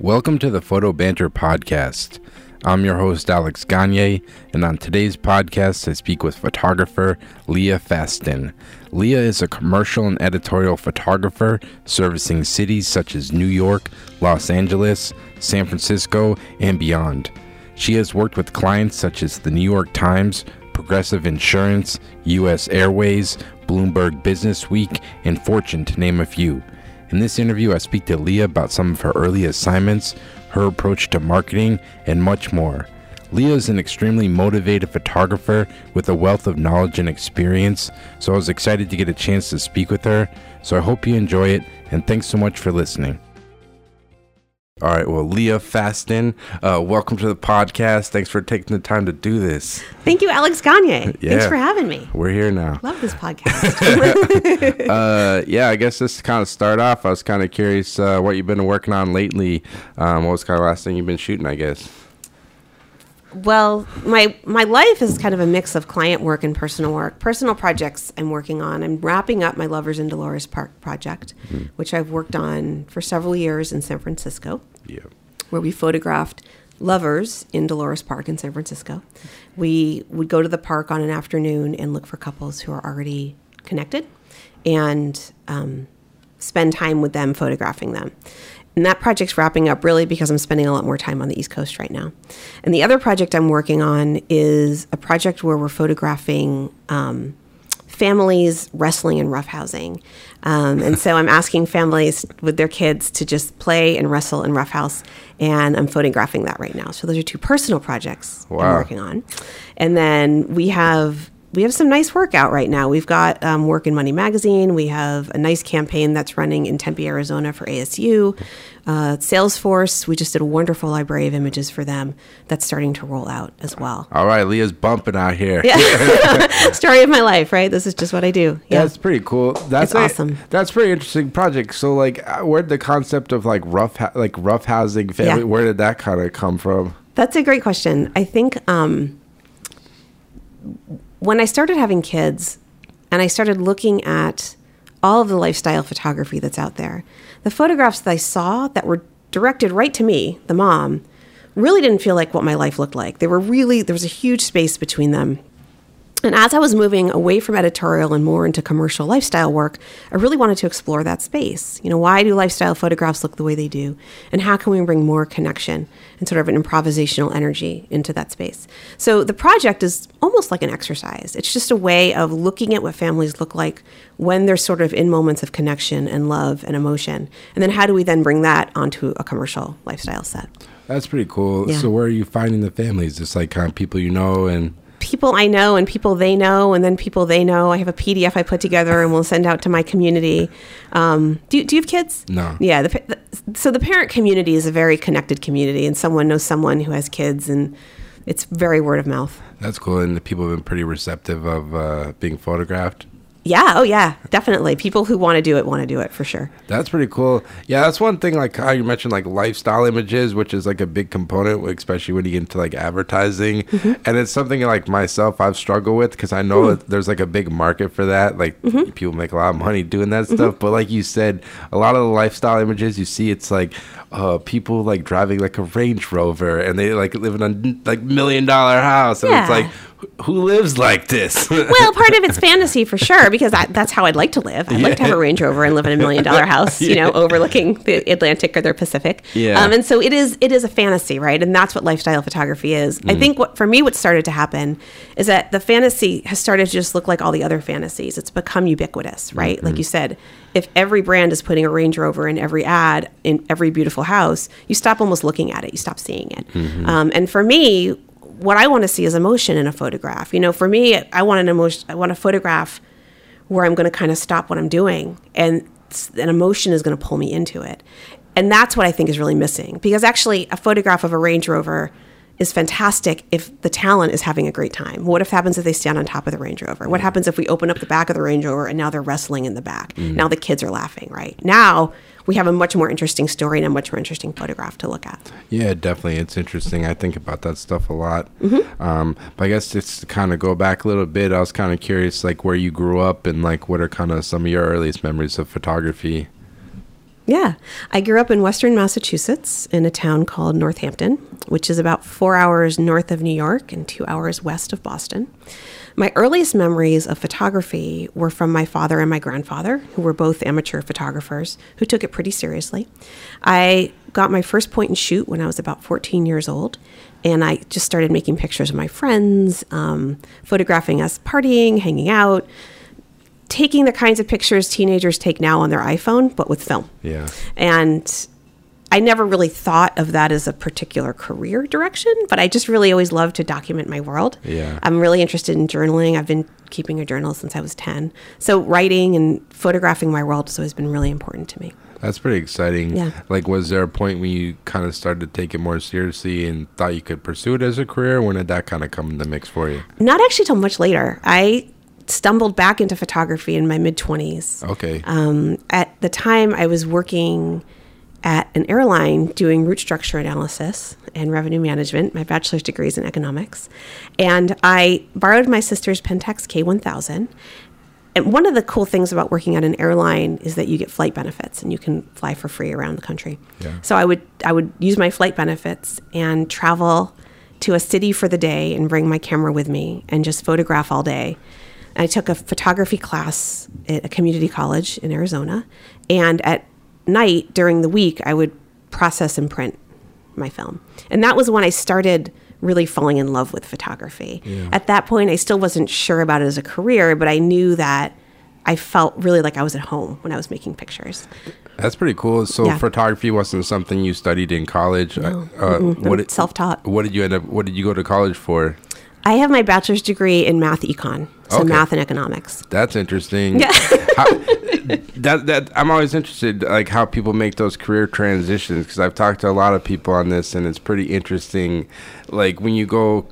Welcome to the Photo Banter Podcast. I'm your host, Alex Gagne, and on today's podcast, I speak with photographer Leah Fasten. Leah is a commercial and editorial photographer servicing cities such as New York, Los Angeles, San Francisco, and beyond. She has worked with clients such as the New York Times, Progressive Insurance, U.S. Airways, Bloomberg Business Week, and Fortune, to name a few. In this interview, I speak to Leah about some of her early assignments, her approach to marketing, and much more. Leah is an extremely motivated photographer with a wealth of knowledge and experience, so I was excited to get a chance to speak with her. So I hope you enjoy it, and thanks so much for listening. All right, well, Leah Fasten, uh, welcome to the podcast. Thanks for taking the time to do this. Thank you, Alex Gagne. Yeah. Thanks for having me. We're here now. Love this podcast. Uh, yeah, I guess just to kind of start off, I was kind of curious uh, what you've been working on lately. Um, what was kind of the last thing you've been shooting, I guess? well, my my life is kind of a mix of client work and personal work. Personal projects I'm working on. I'm wrapping up my Lovers in Dolores Park project, which I've worked on for several years in San Francisco. Yeah. where we photographed lovers in Dolores Park in San Francisco. We would go to the park on an afternoon and look for couples who are already connected and um, spend time with them photographing them. And that project's wrapping up really because I'm spending a lot more time on the East Coast right now. And the other project I'm working on is a project where we're photographing um, families wrestling and roughhousing. Um, and so I'm asking families with their kids to just play and wrestle and roughhouse, and I'm photographing that right now. So those are two personal projects I'm working on. And then we have we have some nice work out right now. We've got um, Work in Money magazine. We have a nice campaign that's running in Tempe, Arizona for ASU. Uh, Salesforce, we just did a wonderful library of images for them that's starting to roll out as well. All right, Leah's bumping out here. Yeah. Story of my life, right? This is just what I do. Yeah. That's pretty cool. That's a- awesome. That's pretty interesting project. So, like, uh, where'd the concept of like rough, ha- like rough housing family? Yeah. Where did that kind of come from? That's a great question. I think um, when I started having kids and I started looking at all of the lifestyle photography that's out there, the photographs that I saw that were directed right to me, the mom, really didn't feel like what my life looked like. They were really, there was a huge space between them. And as I was moving away from editorial and more into commercial lifestyle work, I really wanted to explore that space. You know, why do lifestyle photographs look the way they do? And how can we bring more connection and sort of an improvisational energy into that space? So the project is almost like an exercise. It's just a way of looking at what families look like when they're sort of in moments of connection and love and emotion. And then how do we then bring that onto a commercial lifestyle set? That's pretty cool. Yeah. So, where are you finding the families? Just like kind of people you know, and people I know and people they know, and then people they know. I have a PDF I put together and we'll send out to my community. Um, do, you- do you have kids? No. Yeah. The, the, so the parent community is a very connected community, and someone knows someone who has kids, and it's very word of mouth. that's cool. And the people have been pretty receptive of uh, being photographed. Yeah. Oh, yeah. Definitely. People who want to do it want to do it for sure. That's pretty cool. Yeah, that's one thing. Like how you mentioned, like lifestyle images, which is like a big component, especially when you get into like advertising. Mm-hmm. And it's something like myself I've struggled with because I know hmm. that there's like a big market for that. Like mm-hmm. people make a lot of money doing that mm-hmm. stuff. But like you said, a lot of the lifestyle images you see, it's like uh, people like driving like a Range Rover and they like live in a like million dollar house, and it's like who lives like this? Well, part of it's fantasy for sure because I, that's how I'd like to live. I'd like to have a Range Rover and live in a million dollar house, you know, overlooking the Atlantic or the Pacific. Yeah. Um, and so it is. It is a fantasy, right? And that's what lifestyle photography is. I think what for me, what started to happen is that the fantasy has started to just look like all the other fantasies. It's become ubiquitous, right? Like you said, if every brand is putting a Range Rover in every ad in every beautiful house, you stop almost looking at it. You stop seeing it. Um, and for me, what I want to see is emotion in a photograph. You know, for me, I want an emotion. I want a photograph where I'm going to kind of stop what I'm doing, and an emotion is going to pull me into it. And that's what I think is really missing. Because actually, a photograph of a Range Rover is fantastic if the talent is having a great time. What if happens if they stand on top of the Range Rover? What happens if we open up the back of the Range Rover and now they're wrestling in the back? Mm. Now the kids are laughing, right? Now we have a much more interesting story and a much more interesting photograph to look at. Yeah, definitely. It's interesting. I think about that stuff a lot. Um, but I guess just to kind of go back a little bit, I was kind of curious, like where you grew up and like what are kind of some of your earliest memories of photography. Yeah. I grew up in Western Massachusetts in a town called Northampton, which is about four hours north of New York and two hours west of Boston. My earliest memories of photography were from my father and my grandfather, who were both amateur photographers who took it pretty seriously. I got my first point and shoot when I was about 14 years old, and I just started making pictures of my friends, um, photographing us partying, hanging out, taking the kinds of pictures teenagers take now on their iPhone, but with film. Yeah. And I never really thought of that as a particular career direction, but I just really always loved to document my world. Yeah. I'm really interested in journaling. I've been keeping a journal since I was 10. So writing and photographing my world has always been really important to me. That's pretty exciting. Yeah. Like, was there a point when you kind of started to take it more seriously and thought you could pursue it as a career? When did that kind of come in the mix for you? Not actually till much later. I stumbled back into photography in my mid 20s. Okay. Um, at the time, I was working at an airline doing route structure analysis and revenue management. My bachelor's degree is in economics. And I borrowed my sister's Pentax K1000. And one of the cool things about working at an airline is that you get flight benefits and you can fly for free around the country. Yeah. So I would I would use my flight benefits and travel to a city for the day and bring my camera with me and just photograph all day. I took a photography class at a community college in Arizona, and at night during the week, I would process and print my film. And that was when I started really falling in love with photography. At that point, I still wasn't sure about it as a career, but I knew that I felt really like I was at home when I was making pictures. That's pretty cool. So Yeah. photography wasn't something you studied in college. No. Uh, what did, self-taught. What did you end up? What did you go to college for? I have my bachelor's degree in math econ, so Okay. math and economics. That's interesting. Yeah. how, that that I'm always interested, like how people make those career transitions, because I've talked to a lot of people on this, and it's pretty interesting. Like when you go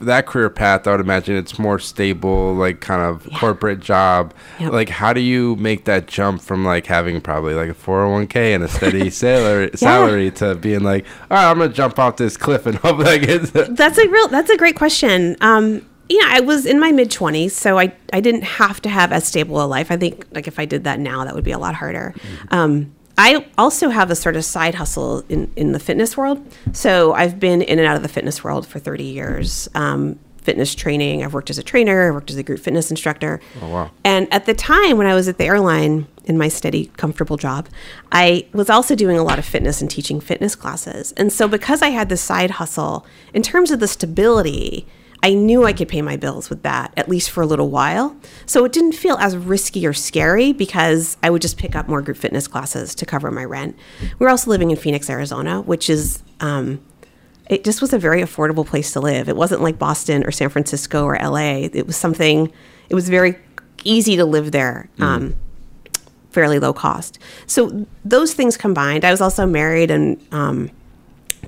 that career path, I would imagine it's more stable, like kind of corporate job. Yep. Like how do you make that jump from like having probably like a 401k and a steady salary salary to being like, all right, I'm gonna jump off this cliff and hope that I get. That's a real. That's a great question. Um, yeah, I was in my mid twenties, so I I didn't have to have as stable a life. I think like if I did that now, that would be a lot harder. Um, I also have a sort of side hustle in in the fitness world. So I've been in and out of the fitness world for thirty years. Um, fitness training. I've worked as a trainer. I worked as a group fitness instructor. Oh, wow. And at the time when I was at the airline in my steady, comfortable job, I was also doing a lot of fitness and teaching fitness classes. And so, because I had this side hustle, in terms of the stability, I knew I could pay my bills with that, at least for a little while. So it didn't feel as risky or scary because I would just pick up more group fitness classes to cover my rent. We were also living in Phoenix, Arizona, which is, um, it just was a very affordable place to live. It wasn't like Boston or San Francisco or LA. It was something, it was very easy to live there. Um, fairly low cost. So those things combined, I was also married and um,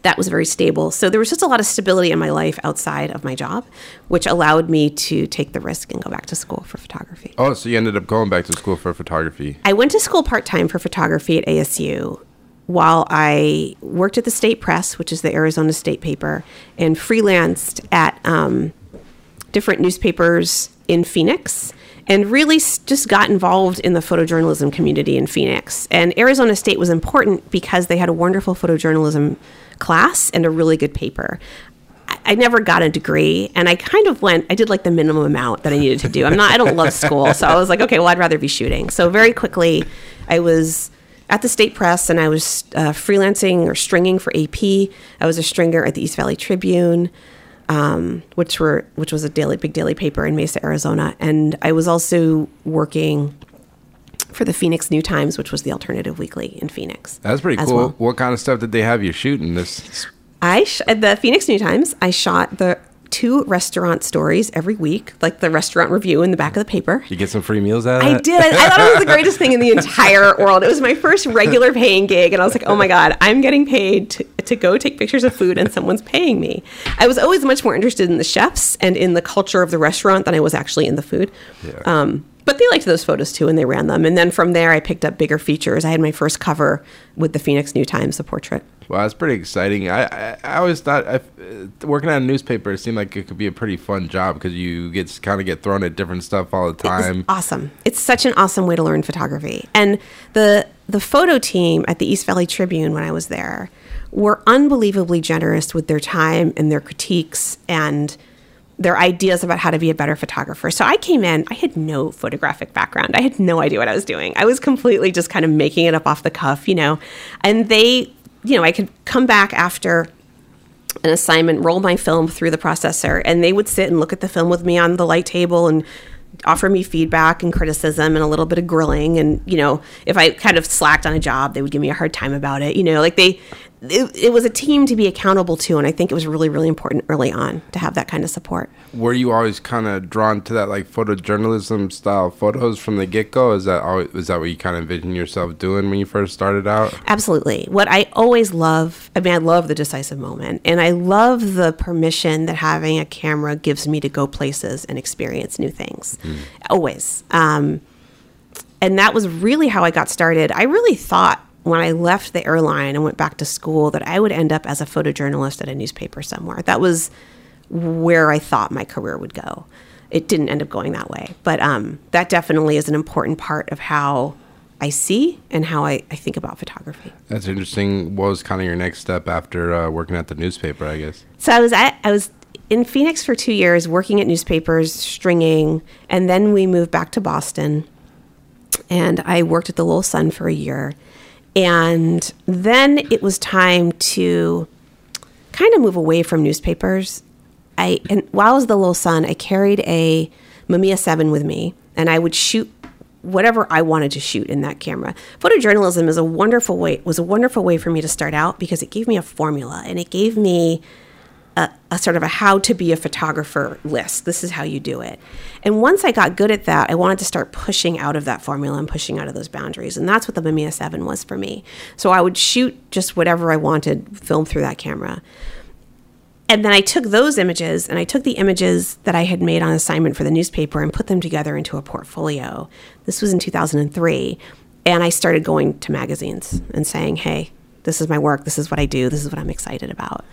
that was very stable. So there was just a lot of stability in my life outside of my job, which allowed me to take the risk and go back to school for photography. Oh, so you ended up going back to school for photography. I went to school part time for photography at ASU while I worked at the state press, which is the Arizona state paper, and freelanced at um, different newspapers in Phoenix and really just got involved in the photojournalism community in Phoenix. And Arizona State was important because they had a wonderful photojournalism class and a really good paper. I- never got a degree, and I kind of went. I did like the minimum amount that I needed to do. I'm not. I don't love school, so I was like, okay, well, I'd rather be shooting. So very quickly, I was at the state press, and I was uh, freelancing or stringing for AP. I was a stringer at the East Valley Tribune um, which were which was a daily big daily paper in Mesa, Arizona, and I was also working for the Phoenix New Times, which was the alternative weekly in Phoenix. That's pretty cool. well. What kind of stuff did they have you shooting? This I sh- at the Phoenix New Times. I shot the two restaurant stories every week, like the restaurant review in the back of the paper. you get some free meals out of it? I did. I, I thought it was the greatest thing in the entire world. It was my first regular paying gig, and I was like, "Oh my god, I'm getting paid to, to go take pictures of food, and someone's paying me." I was always much more interested in the chefs and in the culture of the restaurant than I was actually in the food. Yeah. Um, but they liked those photos too, and they ran them. And then from there, I picked up bigger features. I had my first cover with the Phoenix New Times, a portrait. Well, that's pretty exciting. I, I, I always thought I, uh, working at a newspaper it seemed like it could be a pretty fun job because you get kind of get thrown at different stuff all the time. It's awesome. It's such an awesome way to learn photography. And the the photo team at the East Valley Tribune when I was there were unbelievably generous with their time and their critiques and their ideas about how to be a better photographer. So I came in, I had no photographic background. I had no idea what I was doing. I was completely just kind of making it up off the cuff, you know. And they, you know, I could come back after an assignment, roll my film through the processor, and they would sit and look at the film with me on the light table and offer me feedback and criticism and a little bit of grilling and you know if i kind of slacked on a job they would give me a hard time about it you know like they it, it was a team to be accountable to and i think it was really really important early on to have that kind of support. Were you always kind of drawn to that like photojournalism style photos from the get-go? Is that always, is that what you kind of envisioned yourself doing when you first started out? Absolutely. What i always love i mean i love the decisive moment and i love the permission that having a camera gives me to go places and experience new things. Mm. always. Um, and that was really how i got started. I really thought when I left the airline and went back to school that I would end up as a photojournalist at a newspaper somewhere. That was where I thought my career would go. It didn't end up going that way, but um, that definitely is an important part of how I see and how I, I think about photography. That's interesting. What was kind of your next step after uh, working at the newspaper? I guess. So I was at I was in Phoenix for two years, working at newspapers, stringing, and then we moved back to Boston, and I worked at the Lowell Sun for a year and then it was time to kind of move away from newspapers. I and while I was the Lowell Sun, I carried a Mamiya 7 with me and I would shoot whatever I wanted to shoot in that camera. Photojournalism is a wonderful way was a wonderful way for me to start out because it gave me a formula and it gave me a, a, sort of a how to be a photographer list. This is how you do it. And once I got good at that, I wanted to start pushing out of that formula and pushing out of those boundaries. And that's what the Mamiya 7 was for me. So I would shoot just whatever I wanted, film through that camera. And then I took those images and I took the images that I had made on assignment for the newspaper and put them together into a portfolio. This was in 2003. And I started going to magazines and saying, hey, this is my work. This is what I do. This is what I'm excited about.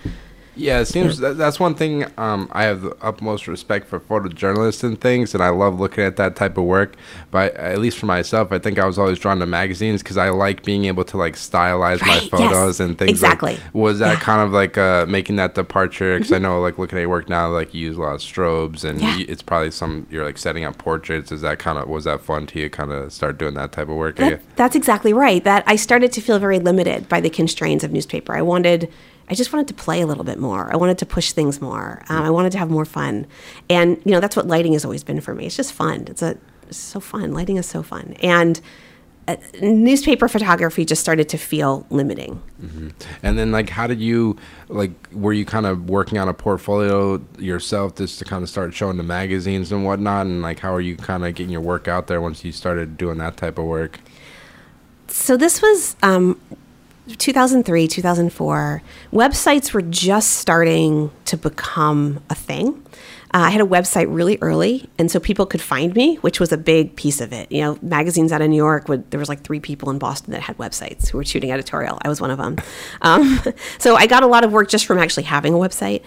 Yeah, it seems that, that's one thing um, I have the utmost respect for photojournalists and things, and I love looking at that type of work. But at least for myself, I think I was always drawn to magazines because I like being able to like stylize right, my photos yes, and things. Exactly. Like, was that yeah. kind of like uh, making that departure? Because mm-hmm. I know like looking at your work now, like you use a lot of strobes, and yeah. you, it's probably some you're like setting up portraits. Is that kind of was that fun to you? Kind of start doing that type of work? That, that's exactly right. That I started to feel very limited by the constraints of newspaper. I wanted I just wanted to play a little bit more. I wanted to push things more. Um, I wanted to have more fun, and you know that's what lighting has always been for me. It's just fun. It's a it's so fun. Lighting is so fun, and uh, newspaper photography just started to feel limiting. Mm-hmm. And then, like, how did you like? Were you kind of working on a portfolio yourself just to kind of start showing the magazines and whatnot? And like, how are you kind of getting your work out there once you started doing that type of work? So this was um, 2003, 2004, websites were just starting to become a thing. Uh, I had a website really early, and so people could find me, which was a big piece of it. You know, magazines out of New York, would, there was like three people in Boston that had websites who were shooting editorial. I was one of them. Um, so I got a lot of work just from actually having a website.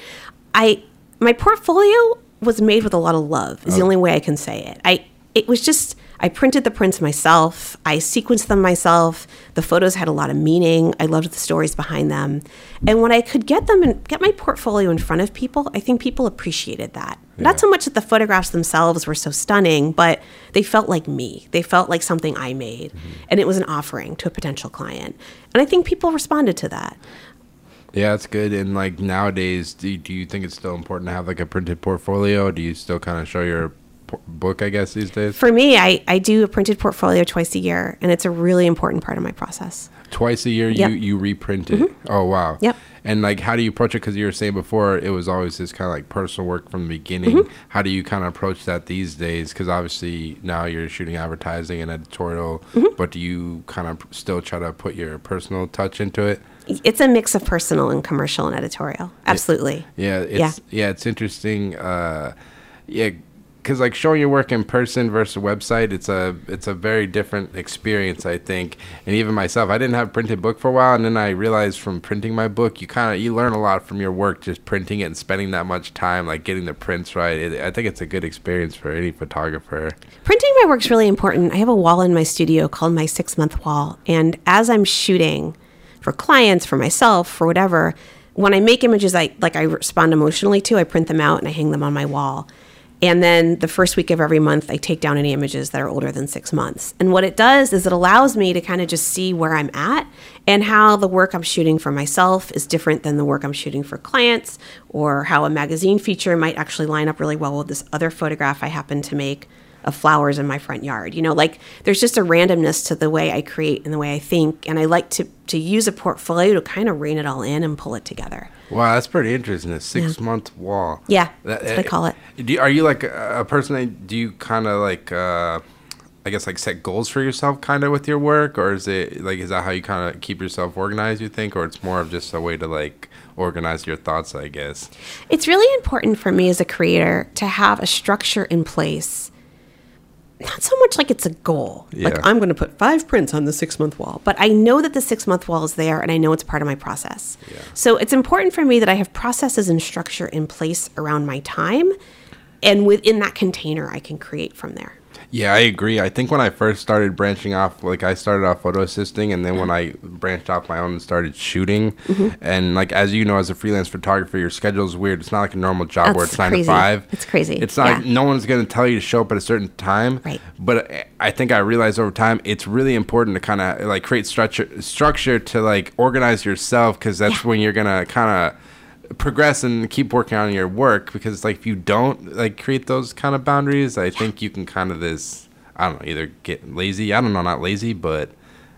I my portfolio was made with a lot of love. Is oh. the only way I can say it. I it was just I printed the prints myself. I sequenced them myself. The photos had a lot of meaning. I loved the stories behind them. And when I could get them and get my portfolio in front of people, I think people appreciated that. Yeah. Not so much that the photographs themselves were so stunning, but they felt like me. They felt like something I made. Mm-hmm. And it was an offering to a potential client. And I think people responded to that. Yeah, it's good. And like nowadays, do, do you think it's still important to have like a printed portfolio? Do you still kind of show your book, I guess, these days? For me, I, I do a printed portfolio twice a year, and it's a really important part of my process. Twice a year, yep. you, you reprint it? Mm-hmm. Oh, wow. Yep. And like, how do you approach it? Because you were saying before, it was always this kind of like personal work from the beginning. Mm-hmm. How do you kind of approach that these days? Because obviously now you're shooting advertising and editorial, mm-hmm. but do you kind of still try to put your personal touch into it? It's a mix of personal and commercial and editorial. Absolutely. Yeah. It's, yeah. Yeah. It's interesting. Uh, yeah because like showing your work in person versus website, it's a it's a very different experience, I think. And even myself, I didn't have a printed book for a while, and then I realized from printing my book, you kind of you learn a lot from your work just printing it and spending that much time, like getting the prints right. It, I think it's a good experience for any photographer. Printing my work's really important. I have a wall in my studio called my six month wall, and as I'm shooting for clients, for myself, for whatever, when I make images, I like I respond emotionally to, I print them out and I hang them on my wall. And then the first week of every month, I take down any images that are older than six months. And what it does is it allows me to kind of just see where I'm at and how the work I'm shooting for myself is different than the work I'm shooting for clients, or how a magazine feature might actually line up really well with this other photograph I happen to make of flowers in my front yard. You know, like there's just a randomness to the way I create and the way I think. And I like to, to use a portfolio to kind of rein it all in and pull it together. Wow, that's pretty interesting. A six yeah. month wall. Yeah, that's what I call it. Do, are you like a, person that do you kind of like, uh, I guess like set goals for yourself kind of with your work or is it like, is that how you kind of keep yourself organized, you think? Or it's more of just a way to like organize your thoughts, I guess? It's really important for me as a creator to have a structure in place not so much like it's a goal. Yeah. Like I'm going to put five prints on the six month wall, but I know that the six month wall is there and I know it's part of my process. Yeah. So it's important for me that I have processes and structure in place around my time. And within that container, I can create from there. Yeah, I agree. I think when I first started branching off, like I started off photo assisting, and then when I branched off my own and started shooting, mm-hmm. and like as you know, as a freelance photographer, your schedule is weird. It's not like a normal job That's where it's nine to five. It's crazy. It's not. Yeah. Like no one's going to tell you to show up at a certain time. Right. But I think I realized over time it's really important to kind of like create structure structure to like organize yourself because that's yeah. when you're gonna kind of progress and keep working on your work because like if you don't like create those kind of boundaries i think you can kind of this i don't know either get lazy. I don't know not lazy but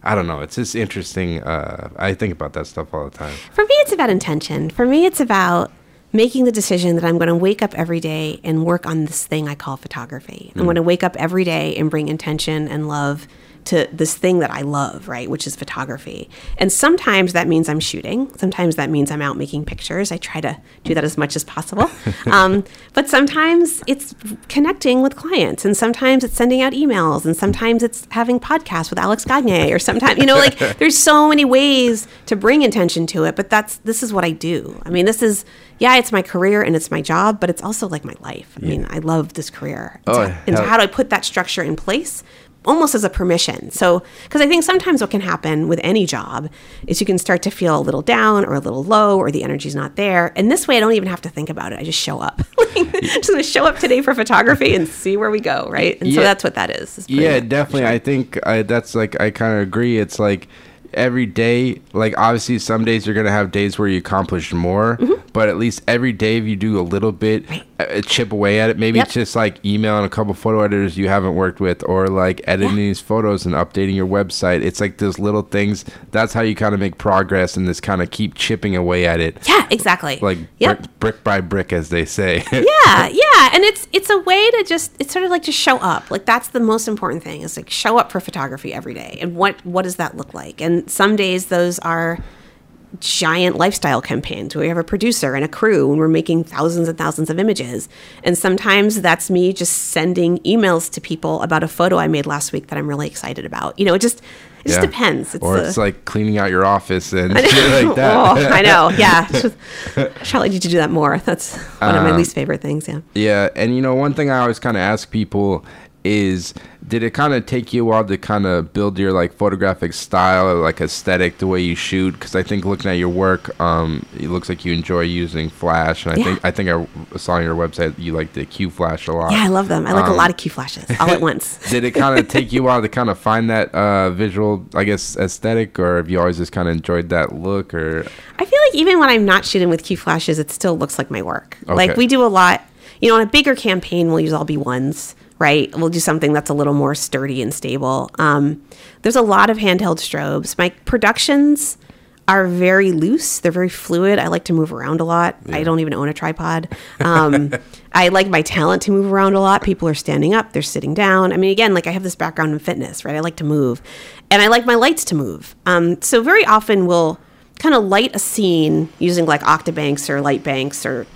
i don't know. It's just interesting uh, i think about that stuff all the time. For me it's about intention. For me it's about making the decision that i'm going to wake up every day and work on this thing i call photography. I'm mm. going to wake up every day and bring intention and love to this thing that I love, right, which is photography. And sometimes that means I'm shooting. Sometimes that means I'm out making pictures. I try to do that as much as possible. um, but sometimes it's connecting with clients, and sometimes it's sending out emails, and sometimes it's having podcasts with Alex Gagne, or sometimes you know, like there's so many ways to bring intention to it. But that's this is what I do. I mean, this is yeah, it's my career and it's my job, but it's also like my life. I yeah. mean, I love this career. Oh, so, and so how do I put that structure in place almost as a permission. So, because I think sometimes what can happen with any job is you can start to feel a little down or a little low or the energy's not there. And this way, I don't even have to think about it. I just show up. just to show up today for photography and see where we go. Right. And yeah. so that's what that is. Yeah, definitely. Sure. I think I, that's like, I kind of agree. It's like, every day like obviously some days you're gonna have days where you accomplish more mm-hmm. But at least every day if you do a little bit uh, chip away at it. Maybe yep. it's just like emailing a couple photo editors you haven't worked with or like editing yeah. these photos and updating your website. It's like those little things. That's how you kind of make progress and this kind of keep chipping away at it. Yeah exactly. Like yep. brick, brick by brick as they say. Yeah yeah and it's it's a way to just it's sort of like just show up. Like that's the most important thing is like show up for photography every day and what what does that look like? And some days those are giant lifestyle campaigns where we have a producer and a crew and we're making thousands and thousands of images. And sometimes that's me just sending emails to people about a photo I made last week that I'm really excited about. You know, it just it yeah. just depends. It's or it's a, like cleaning out your office and shit like that. oh, I know. Yeah. Probably need to do that more. That's one um, of my um, least favorite things. Yeah. Yeah. And, you know, one thing I always kind of ask people is did it kind of take you a while to kind of build your like photographic style or like aesthetic the way you shoot? Because i think looking at your work um it looks like you enjoy using flash and i yeah. think i think i saw on your website you like the q flash a lot. Yeah i love them. I like um, a lot of q flashes all at once. did it kind of take you a while to kind of find that uh visual i guess aesthetic or have you always just kind of enjoyed that look or? I feel like even when i'm not shooting with q flashes it still looks like my work. Okay. like we do a lot you know on a bigger campaign we'll use all b1s right? We'll do something that's a little more sturdy and stable. Um, there's a lot of handheld strobes. My productions are very loose. They're very fluid. I like to move around a lot. Yeah. I don't even own a tripod. Um, I like my talent to move around a lot. People are standing up, they're sitting down. I mean, again, like I have this background in fitness, right? I like to move, and I like my lights to move. Um, so very often we'll kind of light a scene using like Octabanks or light banks or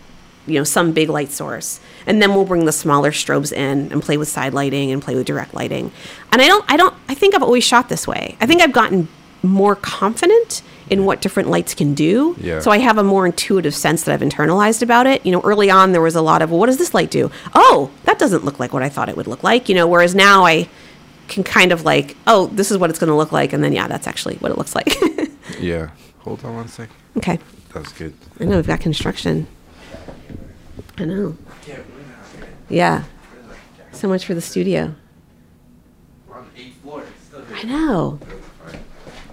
you know some big light source. And then we'll bring the smaller strobes in and play with side lighting and play with direct lighting. And i don't i don't i think i've always shot this way. I think i've gotten more confident in what different lights can do. Yeah. so i have a more intuitive sense that i've internalized about it. You know early on there was a lot of well what does this light do? Oh that doesn't look like what i thought it would look like you know whereas now i can kind of like oh this is what it's going to look like. And then yeah that's actually what it looks like. Yeah. Hold on one second. okay. That's good. i know we've got construction i know Yeah. So much for the studio. I know.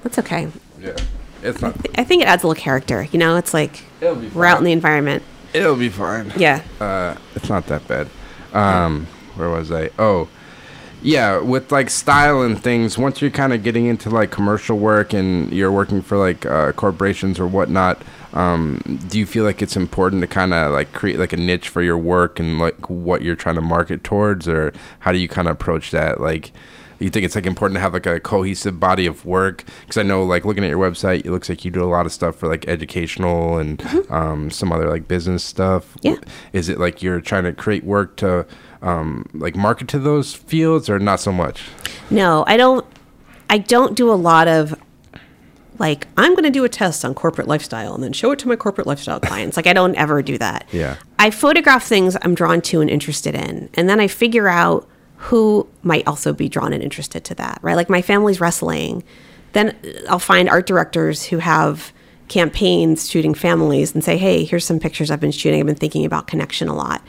That's okay. Yeah. It's not. I think it adds a little character. You know, it's like It'll be we're out in the environment. It'll be fine. Yeah. Uh, it's not that bad. Um, where was I? Oh, yeah. With like style and things, once you're kind of getting into like commercial work and you're working for like uh, corporations or whatnot, um, do you feel like it's important to kind of like create like a niche for your work and like what you're trying to market towards, or how do you kind of approach that? Like, you think it's like important to have like a cohesive body of work because i know like looking at your website it looks like you do a lot of stuff for like educational and um, some other like business stuff Yeah. is it like you're trying to create work to um, like market to those fields or not so much No, I don't. I don't do a lot of like I'm going to do a test on corporate lifestyle and then show it to my corporate lifestyle clients. Like I don't ever do that. Yeah. I photograph things I'm drawn to and interested in, and then I figure out who might also be drawn and interested to that. Right? Like my family's wrestling. Then I'll find art directors who have campaigns shooting families and say, "Hey, here's some pictures I've been shooting. I've been thinking about connection a lot.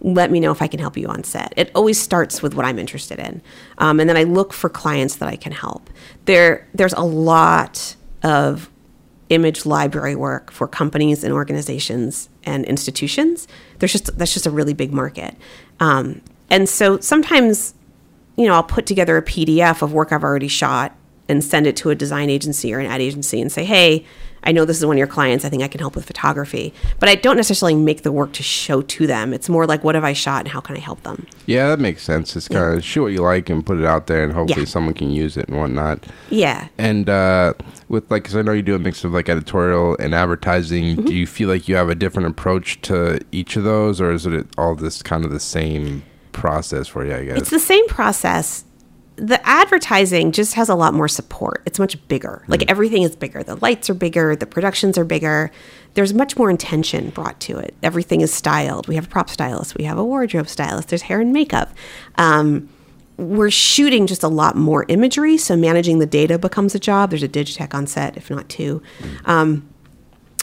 Let me know if I can help you on set." It always starts with what I'm interested in, um, and then I look for clients that I can help. There, there's a lot of image library work for companies and organizations and institutions. There's just that's just a really big market, um, and so sometimes you know, I'll put together a PDF of work I've already shot and send it to a design agency or an ad agency and say, hey, I know this is one of your clients. I think I can help with photography. But I don't necessarily make the work to show to them. It's more like, what have I shot and how can I help them? yeah that makes sense it's kind of shoot what you like and put it out there and hopefully Yeah. someone can use it and whatnot Yeah. and uh, with like, because I know you do a mix of like editorial and advertising. Mm-hmm. Do you feel like you have a different approach to each of those, or is it all this kind of the same process for you? I guess. It's the same process. The advertising just has a lot more support. It's much bigger. Like everything is bigger. The lights are bigger, the productions are bigger. There's much more intention brought to it. Everything is styled. We have a prop stylist, we have a wardrobe stylist, there's hair and makeup. Um, we're shooting just a lot more imagery, so managing the data becomes a job. There's a digitech on set, if not two. Um,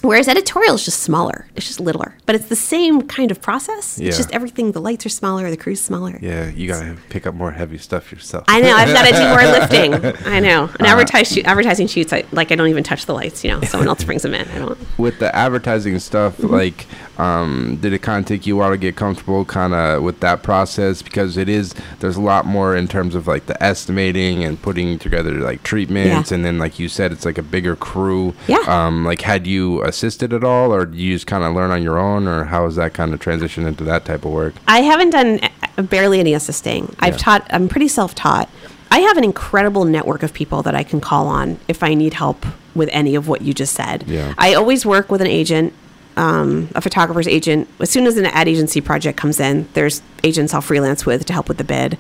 Whereas editorial is just smaller. It's just littler, but it's the same kind of process. Yeah. It's just everything. The lights are smaller, the crew's smaller. yeah, you gotta pick up more heavy stuff yourself. I know. I've got to do more lifting. I know. And advertise shoot, advertising shoots, I, like I don't even touch the lights. You know, someone else brings them in. I don't. with the advertising stuff, Mm-hmm. like, um, did it kind of take you a while to get comfortable, kind of with that process? Because it is, there's a lot more in terms of like the estimating and putting together like treatments, Yeah. and then like you said, it's like a bigger crew. Yeah. Um, like, had you assisted at all, or you just kind of learn on your own, or how was that kind of transition into that type of work? I haven't done uh, barely any assisting. I've taught. I'm pretty self-taught. I have an incredible network of people that I can call on if I need help with any of what you just said. Yeah. I always work with an agent, um, a photographer's agent. As soon as an ad agency project comes in, there's agents I'll freelance with to help with the bid,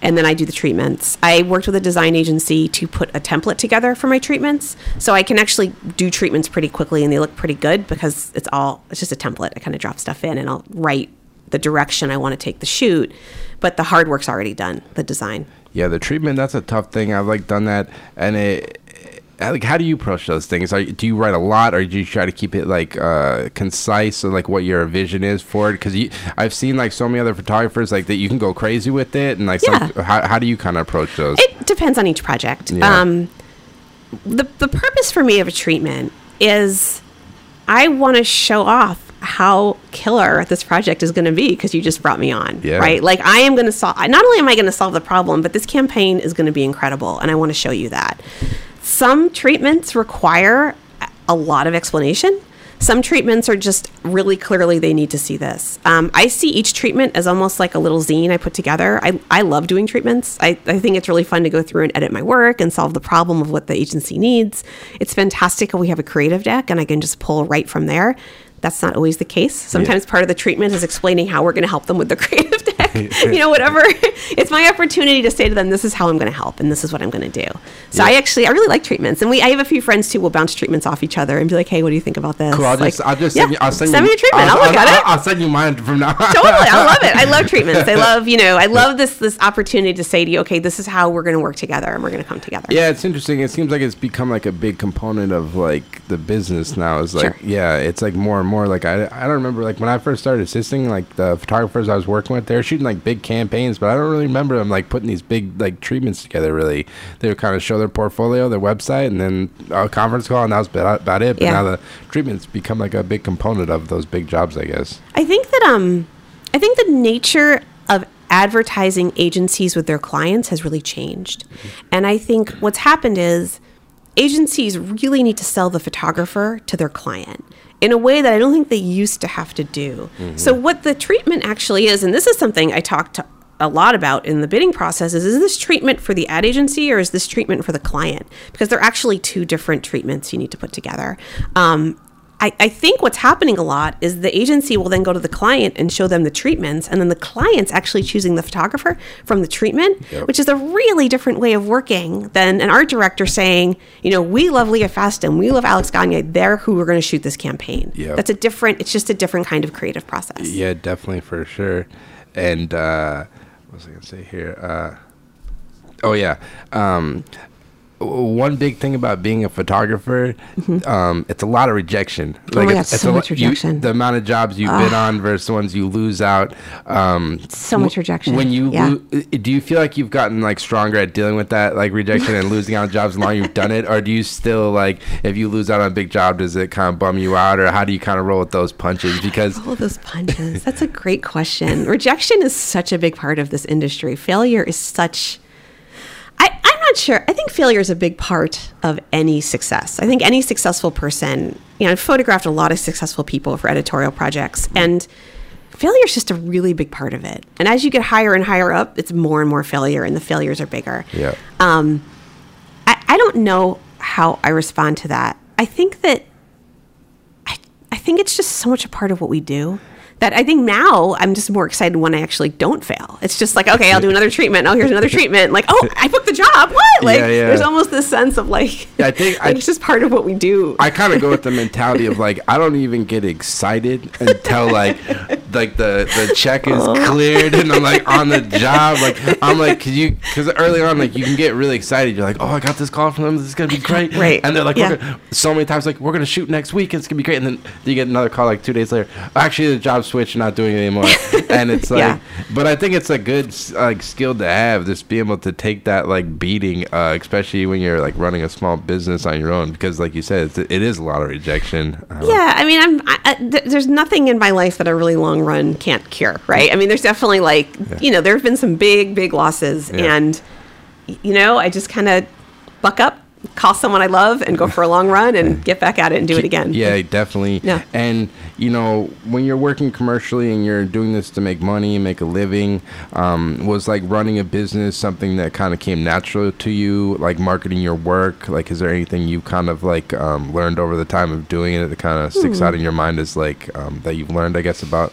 and then I do the treatments. I worked with a design agency to put a template together for my treatments, so I can actually do treatments pretty quickly, and they look pretty good because it's all it's just a template. I kind of drop stuff in, and I'll write the direction I want to take the shoot, but the hard work's already done, the design. Yeah, the treatment that's a tough thing. I've like done that, and it. Uh, Like, how do you approach those things? Are, do you write a lot, or do you try to keep it like uh, concise, or like what your vision is for it? Because I've seen like so many other photographers like that you can go crazy with it, and like, some, how, how do you kind of approach those? It depends on each project. Yeah. Um, the the purpose for me of a treatment is I want to show off how killer this project is going to be because you just brought me on, Yeah. right? Like I am going to solve. Not only am I going to solve the problem, but this campaign is going to be incredible, and I want to show you that. Some treatments require a lot of explanation. Some treatments are just really clearly they need to see this. Um, I see each treatment as almost like a little zine I put together. I, I love doing treatments. I, I think it's really fun to go through and edit my work and solve the problem of what the agency needs. It's fantastic we have a creative deck and I can just pull right from there. That's not always the case. Sometimes part of the treatment is explaining how we're going to help them with the creative deck. you know, whatever. it's my opportunity to say to them, this is how I'm going to help and this is what I'm going to do. So Yeah. I actually, I really like treatments. And we, I have a few friends too, will bounce treatments off each other and be like, hey, what do you think about this? Cool. I'll Like, just, I'll just yeah, send you. I'll send, me you, a treatment. I'll, I'll, look at I'll, it. I'll send you mine from now. on. totally. I love it. I love treatments. I love, you know, I love this this opportunity to say to you, okay, this is how we're going to work together and we're going to come together. Yeah, it's interesting. It seems like it's become like a big component of like the business now. Is like, Sure. yeah, it's like more and more. Like I, I don't remember like when I first started assisting, like the photographers I was working with, they were shooting like big campaigns, but I don't really remember them like putting these big like treatments together. Really, they would kind of show their portfolio, their website, and then a conference call, and that was about, about it. But Yeah. now the treatments become like a big component of those big jobs, I guess. I think that um, I think the nature of advertising agencies with their clients has really changed, and I think what's happened is agencies really need to sell the photographer to their client in a way that I don't think they used to have to do. So what the treatment actually is, and this is something I talked to a lot about in the bidding process is is this treatment for the ad agency or is this treatment for the client? Because they're actually two different treatments you need to put together. Um, I, I think what's happening a lot is the agency will then go to the client and show them the treatments, and then the client's actually choosing the photographer from the treatment, Yep. which is a really different way of working than an art director saying, you know, we love Leah Fasten, we love Alex Gagne, they're who we're going to shoot this campaign. Yep. That's a different, it's just a different kind of creative process. Yeah, definitely for sure. And uh, what was I gonna say here? Uh, oh yeah. Um, one big thing about being a photographer, um, it's a lot of rejection. Mm-hmm. Oh my God, it's, so a much you- rejection. the amount of jobs you bid on versus the ones you lose out. Um, So much rejection. When you Yeah. lo- do you feel like you've gotten like stronger at dealing with that like rejection and losing out on jobs the longer you've done it, or do you still like if you lose out on a big job, does it kind of bum you out, or how do you kind of roll with those punches? Because All those punches. That's a great question. Rejection is such a big part of this industry. Failure is such. I, not sure. I think failure is a big part of any success. I think any successful person, you know, I've photographed a lot of successful people for editorial projects, and failure is just a really big part of it. And as you get higher and higher up, it's more and more failure, and the failures are bigger. yeah. Um, I, I don't know how I respond to that. I think that I, I think it's just so much a part of what we do that I think now I'm just more excited when I actually don't fail. It's just like, okay, I'll do another treatment. Oh, here's another treatment. Like, oh, I booked the job. What? Like, Yeah, yeah. there's almost this sense of like, I think I- it's just part of what we do. I kind of go with the mentality of like I don't even get excited until like like the the check is oh. cleared and I'm like on the job like I'm like cause you because early on like you can get really excited you're like oh I got this call from them this is gonna be great Right. and they're like Yeah. we're gonna, so many times like we're gonna shoot next week it's gonna be great and then you get another call like two days later actually the job switched not doing it anymore and it's like Yeah. but I think it's a good like skill to have just be able to take that like beating uh, especially when you're like running a small business on your own because like you said it's, it is a lot of rejection uh, Yeah, I mean, I'm. I, I, th- there's nothing in my life that a really long run can't cure, right? I mean, there's definitely like, you know, there have been some big, big losses, Yeah. and you know, I just kind of buck up, call someone I love, and go for a long run, and get back at it and do it again. Yeah, definitely. Yeah. And you know, when you're working commercially and you're doing this to make money and make a living, um, was like running a business something that kind of came natural to you, like marketing your work? Like, is there anything you kind of like um, learned over the time of doing it that kind of sticks Hmm. out in your mind as like um, that you've learned, I guess, about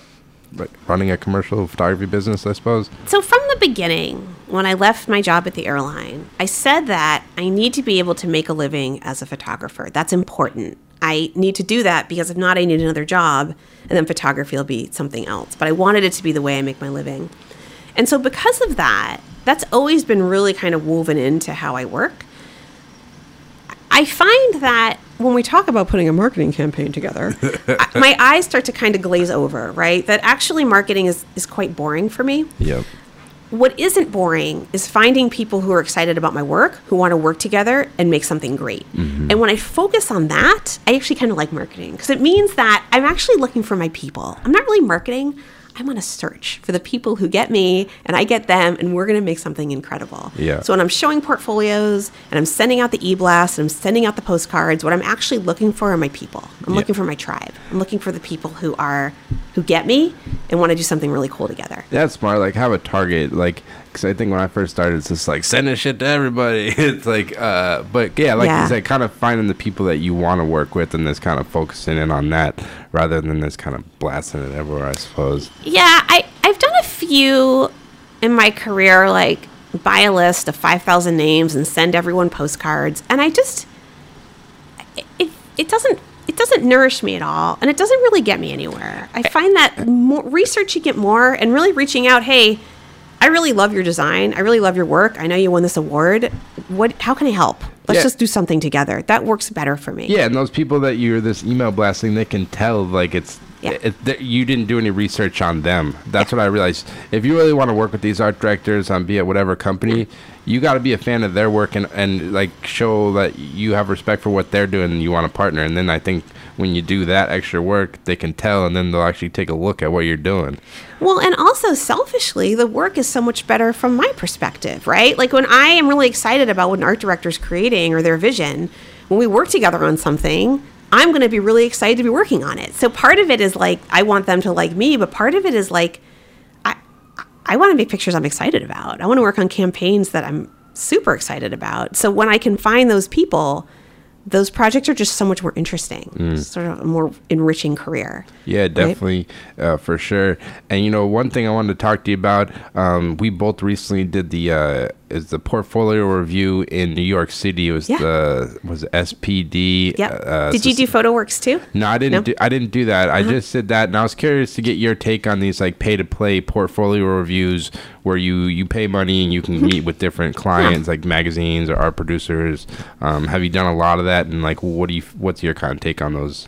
like running a commercial photography business? I suppose. So from the beginning, when I left my job at the airline, I said that I need to be able to make a living as a photographer. That's important. I need to do that because if not, I need another job, and then photography will be something else. But I wanted it to be the way I make my living. And so because of that, that's always been really kind of woven into how I work. I find that when we talk about putting a marketing campaign together, I- my eyes start to kind of glaze over, right? That actually marketing is, is quite boring for me Yep. What isn't boring is finding people who are excited about my work, who want to work together and make something great. Mm-hmm. And when I focus on that, I actually kind of like marketing because it means that I'm actually looking for my people. I'm not really marketing. I'm on a search for the people who get me and I get them and we're going to make something incredible. Yeah. So when I'm showing portfolios and I'm sending out the e-blasts and I'm sending out the postcards, what I'm actually looking for are my people. I'm Yeah. looking for my tribe. I'm looking for the people who are who get me and want to do something really cool together. That's smart. Like have a target. Like because I think when I first started, it's just like sending shit to everybody. it's like, uh, but yeah, like Yeah. you said, kind of finding the people that you want to work with, and just kind of focusing in on that rather than just kind of blasting it everywhere. I suppose. Yeah, I I've done a few in my career, like buy a list of five thousand names and send everyone postcards, and I just it, it it doesn't it doesn't nourish me at all, and it doesn't really get me anywhere. I find that more researching it more and really reaching out, hey. I really love your design. I really love your work. I know you won this award. What? How can I help? Let's Yeah. just do something together. That works better for me. Yeah, and those people that you're this email blasting, they can tell like it's. Yeah. It, you didn't do any research on them. That's what I realized. If you really want to work with these art directors on be it whatever company, you got to be a fan of their work and, and like show that you have respect for what they're doing and you want to partner. And then I think when you do that extra work, they can tell and then they'll actually take a look at what you're doing. Well, and also selfishly, the work is so much better from my perspective, right? Like when I am really excited about what an art director's creating or their vision, when we work together on something, I'm going to be really excited to be working on it. So part of it is like I want them to like me, but part of it is like I I want to make pictures I'm excited about. I want to work on campaigns that I'm super excited about. So when I can find those people, those projects are just so much more interesting. Sort of a more enriching career. Yeah, definitely, uh, for sure. And you know, one thing I wanted to talk to you about, um, we both recently did the uh, is the portfolio review in New York City. It was Yeah. the was SPD. Yep. uh, Did you do photo works too? No, I didn't. No? Uh-huh. Do, I didn't do that. I just did that, and I was curious to get your take on these like pay to play portfolio reviews, where you you pay money and you can meet with different clients, like magazines or art producers. Um, have you done a lot of that? And like, what do you? What's your kind of take on those?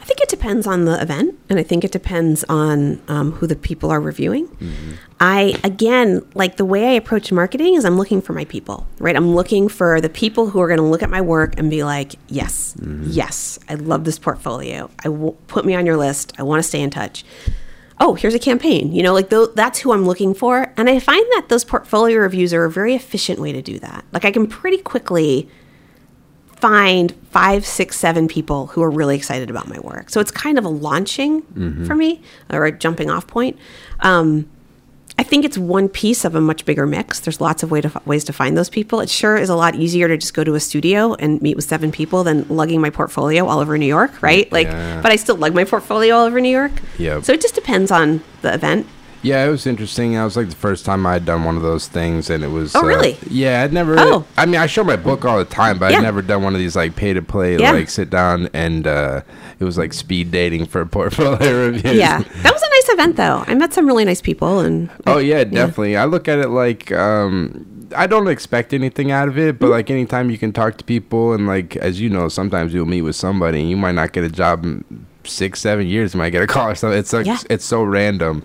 I think it depends on the event, and I think it depends on um, who the people are reviewing. I again, like the way I approach marketing is I'm looking for my people, right? I'm looking for the people who are going to look at my work and be like, "Yes, yes, I love this portfolio. I w- put me on your list. I want to stay in touch." Oh, here's a campaign. You know, like tho- that's who I'm looking for, and I find that those portfolio reviews are a very efficient way to do that. Like I can pretty quickly find five, six, seven people who are really excited about my work. So it's kind of a launching for me or a jumping off point. Um, I think it's one piece of a much bigger mix. There's lots of way to, ways to find those people. It sure is a lot easier to just go to a studio and meet with seven people than lugging my portfolio all over New York, right? Like, Yeah. but I still lug my portfolio all over New York. Yep. So it just depends on the event. Yeah, it was interesting. I was like the first time I had done one of those things, and it was. Oh, uh, really? yeah, I'd never. Oh. I mean, I show my book all the time, but Yeah. I'd never done one of these like pay to play, Yeah. like sit down and uh, it was like speed dating for portfolio reviews. Yeah. That was a nice event, though. I met some really nice people. and Oh yeah, definitely. I look at it like um, I don't expect anything out of it, but like anytime you can talk to people and like as you know, sometimes you'll meet with somebody and you might not get a job in six, seven years. You might get a call or something. It's like Yeah. it's so random.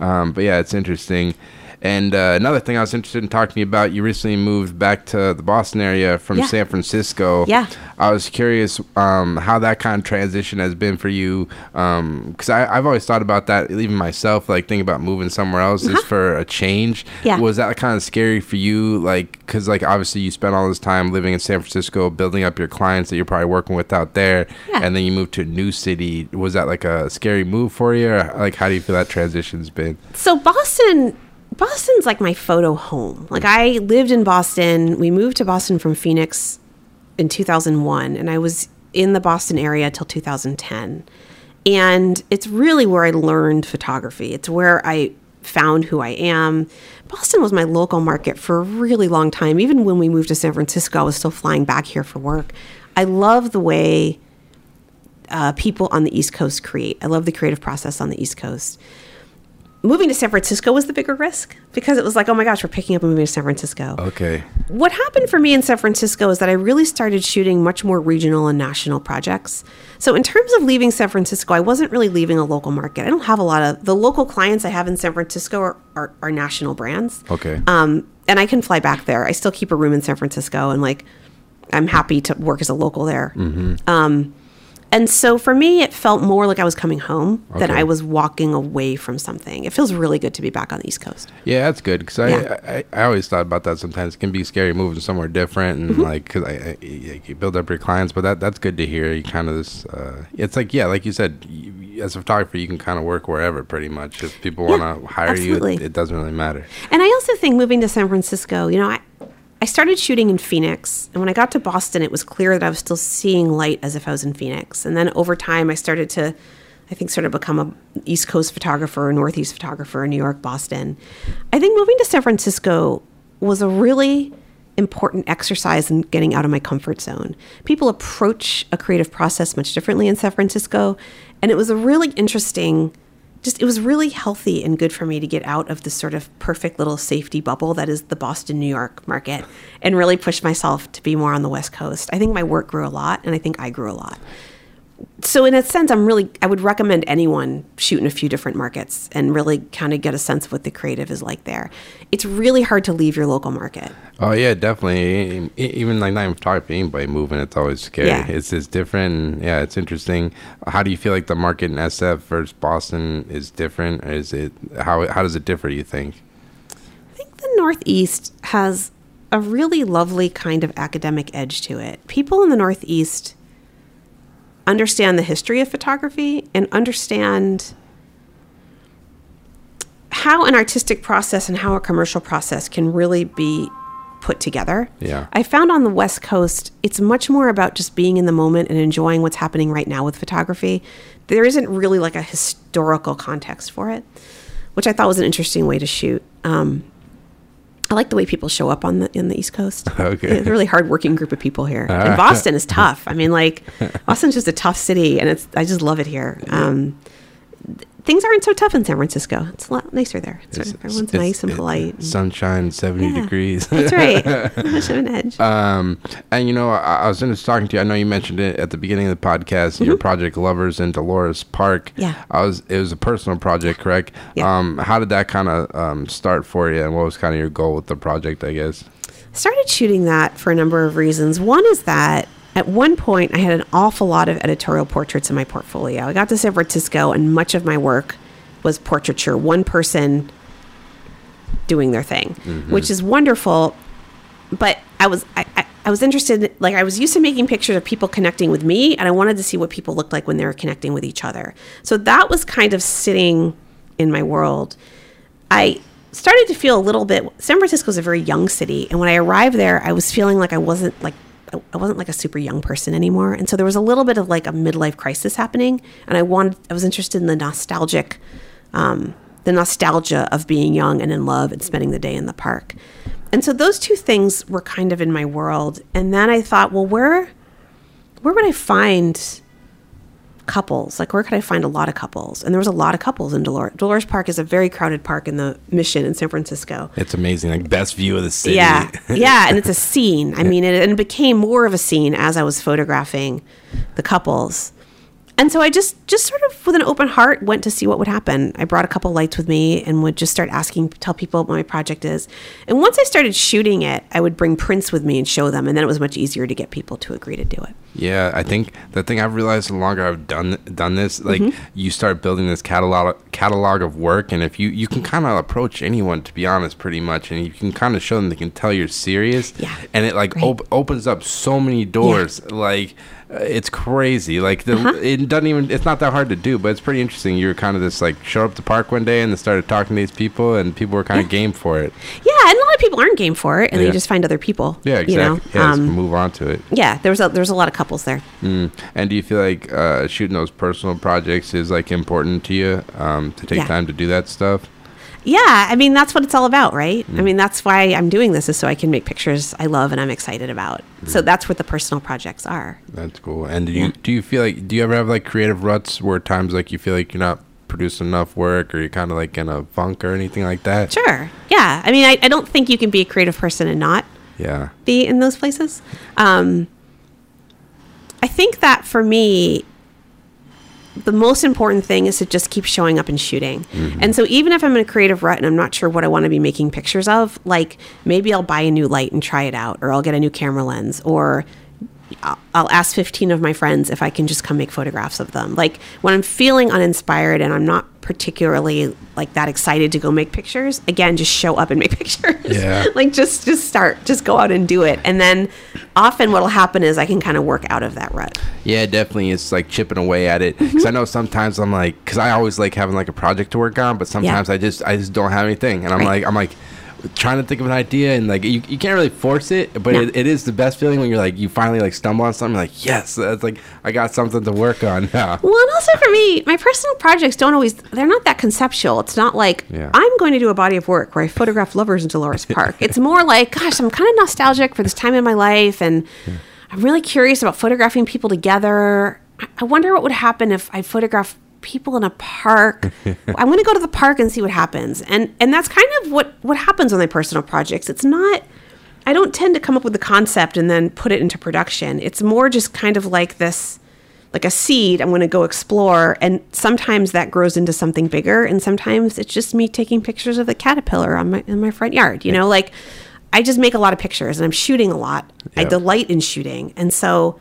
Um, but yeah, it's interesting. And uh, another thing I was interested in talking to you about, you recently moved back to the Boston area from Yeah. San Francisco. Yeah. I was curious um, how that kind of transition has been for you. Because I I've always thought about that, even myself, like thinking about moving somewhere else just for a change. Uh-huh. Yeah. Was that kind of scary for you? Like, because like obviously you spent all this time living in San Francisco, building up your clients that you're probably working with out there, Yeah. and then you moved to a new city. Was that like a scary move for you? Or like, how do you feel that transition's been? so Boston Boston's like my photo home. Like I lived in Boston. We moved to Boston from Phoenix in 2001 and I was in the Boston area till 2010. And it's really where I learned photography. It's where I found who I am. Boston was my local market for a really long time. Even when we moved to San Francisco, I was still flying back here for work. I love the way uh, people on the East Coast create. I love the creative process on the East Coast moving to San Francisco was the bigger risk because it was like, oh my gosh, we're picking up and moving to San Francisco. Okay. What happened for me in San Francisco is that I really started shooting much more regional and national projects. So, in terms of leaving San Francisco, I wasn't really leaving a local market. I don't have a lot of the local clients I have in San Francisco are, are, are national brands. Okay. Um, and I can fly back there. I still keep a room in San Francisco and like I'm happy to work as a local there. Um, And so for me, it felt more like I was coming home than I was walking away from something. It feels really good to be back on the East Coast. Yeah, that's good because I, Yeah. I I always thought about that. Sometimes it can be scary moving somewhere different and Mm-hmm. like because I, I you build up your clients, but that that's good to hear. You kind of this. Uh, it's like yeah, like you said, you, as a photographer, you can kind of work wherever pretty much. If people want to hire absolutely. you, it, it doesn't really matter. And I also think moving to San Francisco, you know, I, I started shooting in Phoenix. And when I got to Boston, it was clear that I was still seeing light as if I was in Phoenix. And then over time, I started to, I think, sort of become a East Coast photographer, a Northeast photographer in New York, Boston. I think moving to San Francisco was a really important exercise in getting out of my comfort zone. People approach a creative process much differently in San Francisco. And it was a really interesting just it was really healthy and good for me to get out of this sort of perfect little safety bubble that is the Boston, New York market and really push myself to be more on the West Coast. I think my work grew a lot and I think I grew a lot. So in a sense I'm really I would recommend anyone shoot in a few different markets and really kind of get a sense of what the creative is like there. It's really hard to leave your local market. Oh yeah, definitely. Even like not even photography, anybody moving, it's always scary. Yeah. It's it's different. Yeah, it's interesting. How do you feel like the market in SF versus Boston is different? Or is it how how does it differ? You think? I think the Northeast has a really lovely kind of academic edge to it. People in the Northeast understand the history of photography and understand how an artistic process and how a commercial process can really be put together. Yeah. I found on the West Coast, it's much more about just being in the moment and enjoying what's happening right now with photography. There isn't really like a historical context for it, which I thought was an interesting way to shoot. Um, I like the way people show up on the in the East Coast. Okay. it's a really hardworking group of people here. And Boston is tough. I mean, like Boston's just a tough city, and it's I just love it here. Um, things aren't so tough in San Francisco. It's a lot nicer there. It's, It's- everyone's it's- nice and it- polite. Sunshine, seventy Yeah. degrees. That's right. Much of an edge. Um, and you know, I, I was just talking to you. I know you mentioned it at the beginning of the podcast. Your project Lovers in Dolores Park. Mm-hmm. Yeah. I was. It was a personal project, correct? Yeah. Um, how did that kind of um, start for you, and what was kind of your goal with the project? I guess. started shooting that for a number of reasons. One is that at one point I had an awful lot of editorial portraits in my portfolio. I got to San Francisco and much of my work was portraiture, one person doing their thing, mm-hmm. which is wonderful. But I was I, I, I was interested like I was used to making pictures of people connecting with me and I wanted to see what people looked like when they were connecting with each other. So that was kind of sitting in my world. I started to feel a little bit San Francisco is a very young city and when I arrived there I was feeling like I wasn't like I wasn't like a super young person anymore. And so there was a little bit of like a midlife crisis happening. And I wanted I was interested in the nostalgic um, the nostalgia of being young and in love and spending the day in the park. And so those two things were kind of in my world. And then I thought well where where would I find couples? Like, where could I find a lot of couples? And there was a lot of couples in Dolores. Dolores Park is a very crowded park in the Mission in San Francisco. It's amazing. Like best view of the city. Yeah, yeah, and it's a scene. I mean, it, and it became more of a scene as I was photographing the couples. And so I just, just sort of with an open heart, went to see what would happen. I brought a couple lights with me and would just start asking, tell people what my project is. And once I started shooting it, I would bring prints with me and show them, and then it was much easier to get people to agree to do it. Yeah, I think the thing I've realized the longer I've done done this, like Mm-hmm. you start building this catalog catalog of work, and if you you can kind of approach anyone, to be honest, pretty much, and you can kind of show them they can tell you're serious. Yeah, and it like right. op- opens up so many doors. Like uh, it's crazy. Like the Uh-huh. it doesn't even it's not that hard to do, but it's pretty interesting. You're kind of just like show up to the park one day and then started talking to these people, and people were kind of game for it. Yeah, and a lot of people aren't game for it, and Yeah. they just find other people. Yeah, exactly. You know? yeah, Um, move on to it. yeah, there was a, there was a lot of couples there. Mm. And do you feel like uh, shooting those personal projects is like important to you um, to take Yeah. time to do that stuff? Yeah, I mean that's what it's all about, right? Mm. I mean that's why I'm doing this is so I can make pictures I love and I'm excited about. Mm. So that's what the personal projects are. That's cool. And do Yeah. you do you feel like do you ever have like creative ruts where times like you feel like you're not producing enough work or you're kind of like in a funk or anything like that? Sure. Yeah. I mean I, I don't think you can be a creative person and not Yeah. be in those places. Um, I think that for me, the most important thing is to just keep showing up and shooting. Mm-hmm. And so even if I'm in a creative rut and I'm not sure what I want to be making pictures of, like maybe I'll buy a new light and try it out, or I'll get a new camera lens, or I'll, ask 15 of my friends if I can just come make photographs of them. Like when I'm feeling uninspired and I'm not particularly like that excited to go make pictures, again, just show up and make pictures. Yeah. like just just start, just go out and do it. And then often what'll happen is I can kind of work out of that rut. Yeah, definitely. It's like chipping away at it mm-hmm. because I know sometimes I'm like, because I always like having like a project to work on, but sometimes I just I just don't have anything, and I'm Right. like I'm like trying to think of an idea, and like you, you can't really force it, but No. it, it is the best feeling when you're like you finally like stumble on something, like yes, that's like I got something to work on now. Well, and also for me, my personal projects don't always, they're not that conceptual. It's not like, Yeah. I'm going to do a body of work where I photograph lovers in Dolores Park. it's more like, gosh, I'm kind of nostalgic for this time in my life. And I'm really curious about photographing people together. I- I wonder what would happen if I photograph people in a park. I'm going to go to the park and see what happens. And, and that's kind of what, what happens on my personal projects. It's not, I don't tend to come up with the concept and then put it into production. It's more just kind of like this, like a seed I'm going to go explore. And sometimes that grows into something bigger. And sometimes it's just me taking pictures of the caterpillar on my, in my front yard. You know, like I just make a lot of pictures and I'm shooting a lot. I delight in shooting. And so,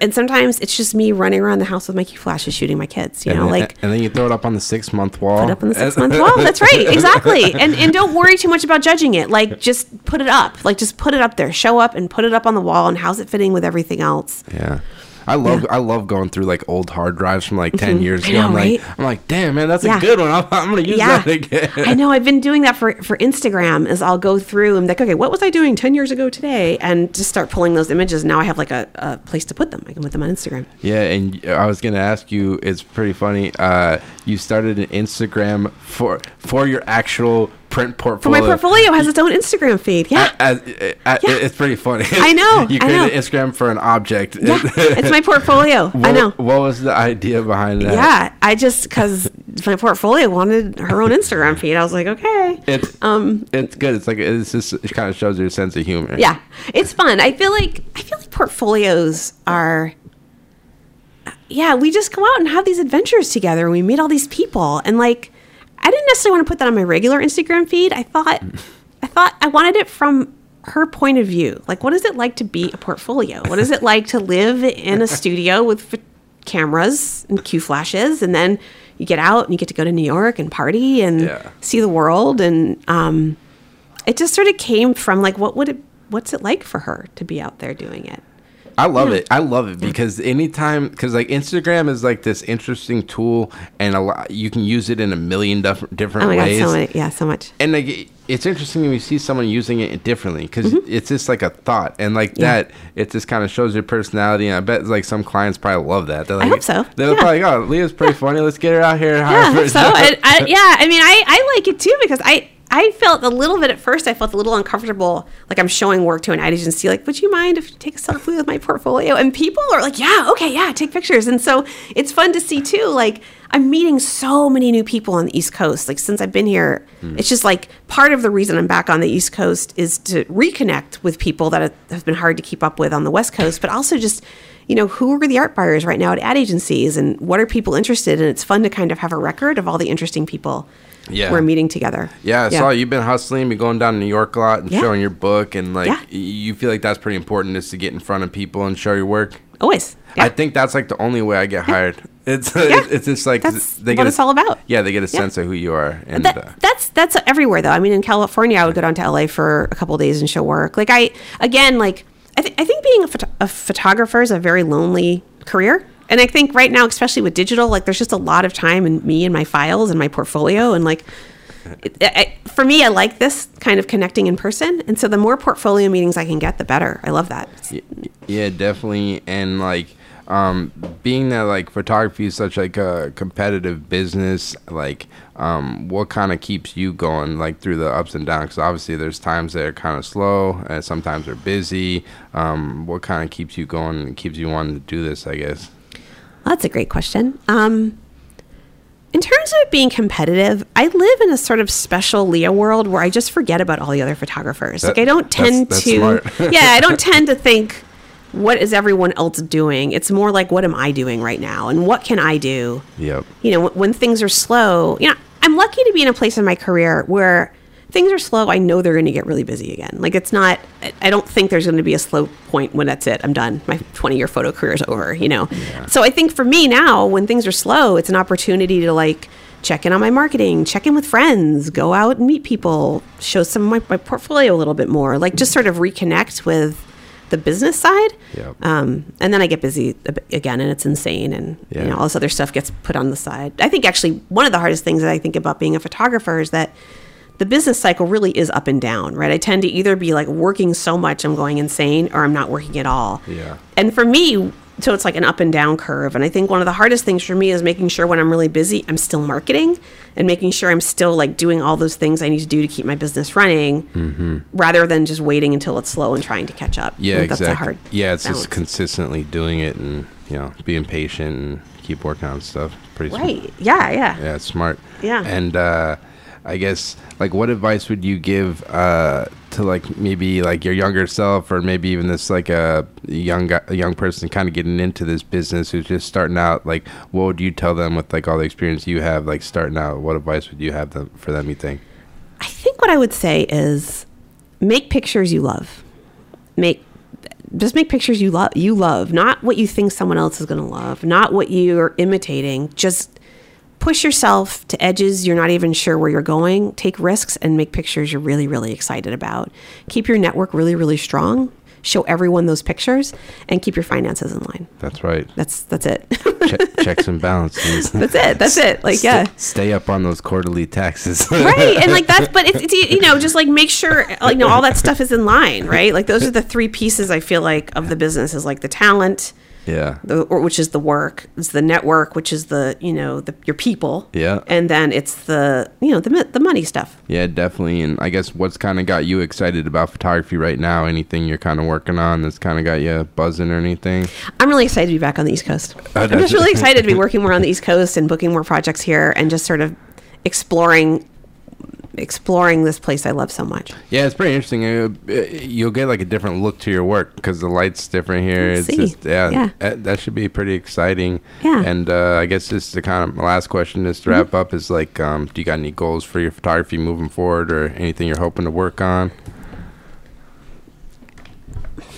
and sometimes it's just me running around the house with my Q flashes shooting my kids, you know, and, like and then you throw it up on the six month wall. put up on the six month wall. That's right, exactly. And and don't worry too much about judging it. Like just put it up. Like just put it up there. Show up and put it up on the wall. And how's it fitting with everything else? Yeah. I love I love going through like old hard drives from like 10 years ago. know, I'm like? I'm like, "Damn, man, that's Yeah. a good one. I'm, I'm going to use yeah, that again." I know. I've been doing that for for Instagram. Is I'll go through and be like, okay, what was I doing ten years ago today, and just start pulling those images. Now I have like a, a place to put them. I can put them on Instagram. Yeah, and I was gonna ask you. It's pretty funny. Uh, you started an Instagram for for your actual print For my portfolio has its own Instagram feed. Yeah. As- as- It's pretty funny. I know, you created Instagram for an object. yeah, it's my portfolio. I know. What was the idea behind that? Yeah, I just because my portfolio wanted her own Instagram feed. I was like, okay. It's um, it's good. It's like it's just it kind of shows your sense of humor. Yeah, it's fun. I feel like I feel like portfolios are. Yeah, we just go out and have these adventures together. We meet all these people, and like, I didn't necessarily want to put that on my regular Instagram feed. I thought, I thought I wanted it from her point of view. Like, what is it like to be a portfolio? What is it like to live in a studio with f- cameras and Q flashes, and then you get out and you get to go to New York and party and Yeah. see the world and um, it just sort of came from like what would it what's it like for her to be out there doing it I love it. I love it because anytime, because like Instagram is like this interesting tool, and a lot you can use it in a million dif- different oh my ways. god so yeah so much and like it's interesting when you see someone using it differently because it's just like a thought and like Mm-hmm. Yeah. that it just kind of shows your personality and i bet like some clients probably love that they're like hope so. they're Yeah. probably like oh leah's pretty funny let's get her out here yeah I so and I, yeah i mean I, I like it too because i i felt a little bit at first i felt a little uncomfortable like i'm showing work to an ad agency like would you mind if you take a selfie with my portfolio? And people are like yeah okay yeah take pictures. And so it's fun to see too like i'm meeting so many new people on the east coast like since i've been here. Hmm. It's just like part of the reason i'm back on the east coast is to reconnect with people that have- have been hard to keep up with on the west coast but also just you know, who are the art buyers right now at ad agencies and what are people interested in? It's fun to kind of have a record of all the interesting people Yeah. we're meeting together. yeah, I saw you've been hustling, been going down to New York a lot and Yeah. showing your book, and like Yeah. you feel like that's pretty important is to get in front of people and show your work. Always. Yeah. I think that's like the only way I get hired. It's Yeah. it's just like That's they what get a- it's all about. Yeah, they get a Yeah. sense of who you are, and that, uh, that's that's everywhere though. I mean, in California, I would go down to LA for a couple of days and show work. Like I, again, like I, th- I think being a, phot- a photographer is a very lonely career. And I think right now, especially with digital, like there's just a lot of time in me and my files and my portfolio. And like, it, I, for me, I like this kind of connecting in person. And so the more portfolio meetings I can get, the better. I love that. Y- Yeah, definitely. And like, um, being that like photography is such like a competitive business, like, um, what kind of keeps you going like through the ups and downs? Because obviously there's times that are kind of slow, and sometimes they're busy. Um, what kind of keeps you going and keeps you wanting to do this? I guess. That's a great question. Um, in terms of being competitive, I live in a sort of special Leah world where I just forget about all the other photographers. That- like I don't tend that's to, smart. yeah, I don't tend to think what is everyone else doing. It's more like what am I doing right now, and what can I do? Yep. you know, when things are slow, you know, I'm lucky to be in a place in my career where things are slow, I know they're going to get really busy again. Like it's not. I don't think there's going to be a slow point when that's it. I'm done. My 20 year photo career is over. You know. So I think for me now, when things are slow, it's an opportunity to like check in on my marketing, check in with friends, go out and meet people, show some of my, my portfolio a little bit more, like just sort of reconnect with the business side. Yep. Um, and then I get busy again, and it's insane, and Yeah. you know all this other stuff gets put on the side. I think actually one of the hardest things that I think about being a photographer is that the business cycle really is up and down, right? I tend to either be like working so much I'm going insane, or I'm not working at all. Yeah. And for me, so it's like an up and down curve. And I think one of the hardest things for me is making sure when I'm really busy, I'm still marketing and making sure I'm still like doing all those things I need to do to keep my business running rather than just waiting until it's slow and trying to catch up. Yeah, exactly. That's a hard yeah, it's balance. just consistently doing it and you know being patient and keep working on stuff. Pretty smart. Right. Yeah, yeah. Yeah, it's smart. Yeah. And uh, I guess like what advice would you give uh, to like maybe like your younger self or maybe even this like a young a young person kind of getting into this business who's just starting out? Like, what would you tell them with like all the experience you have like starting out? What advice would you have them for them? You think? I think what I would say is make pictures you love. Make just make pictures you love you love, not what you think someone else is going to love, not what you're imitating. Just push yourself to edges you're not even sure where you're going. Take risks and make pictures you're really really excited about. Keep your network really really strong. Show everyone those pictures and keep your finances in line. That's right. That's that's it. Che- checks and balances. that's it. That's it. Like Stay- yeah. Stay up on those quarterly taxes. right and like that's but it's, it's you know just like make sure like you know all that stuff is in line right like those are the three pieces i feel like of the business is like the talent yeah. the or which is the work it's the network which is the you know the your people Yeah. and then it's the you know the the money stuff Yeah, definitely. And I guess what's kind of got you excited about photography right now? Anything you're kind of working on that's kind of got you buzzing or anything? i'm really excited to be back on the east coast Oh, i'm just really excited to be working more on the east coast and booking more projects here and just sort of exploring exploring this place i love so much Yeah, it's pretty interesting. You'll get like a different look to your work because the light's different here. We'll It's see. just yeah, Yeah. That, that should be pretty exciting. Yeah. And uh, I guess just the kind of my last question is to Mm-hmm. wrap up is like, um, do you got any goals for your photography moving forward, or anything you're hoping to work on?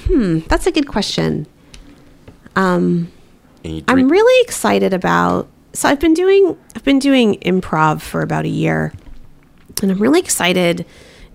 Hmm, that's a good question um I'm really excited about. So I've been doing I've been doing improv for about a year, and I'm really excited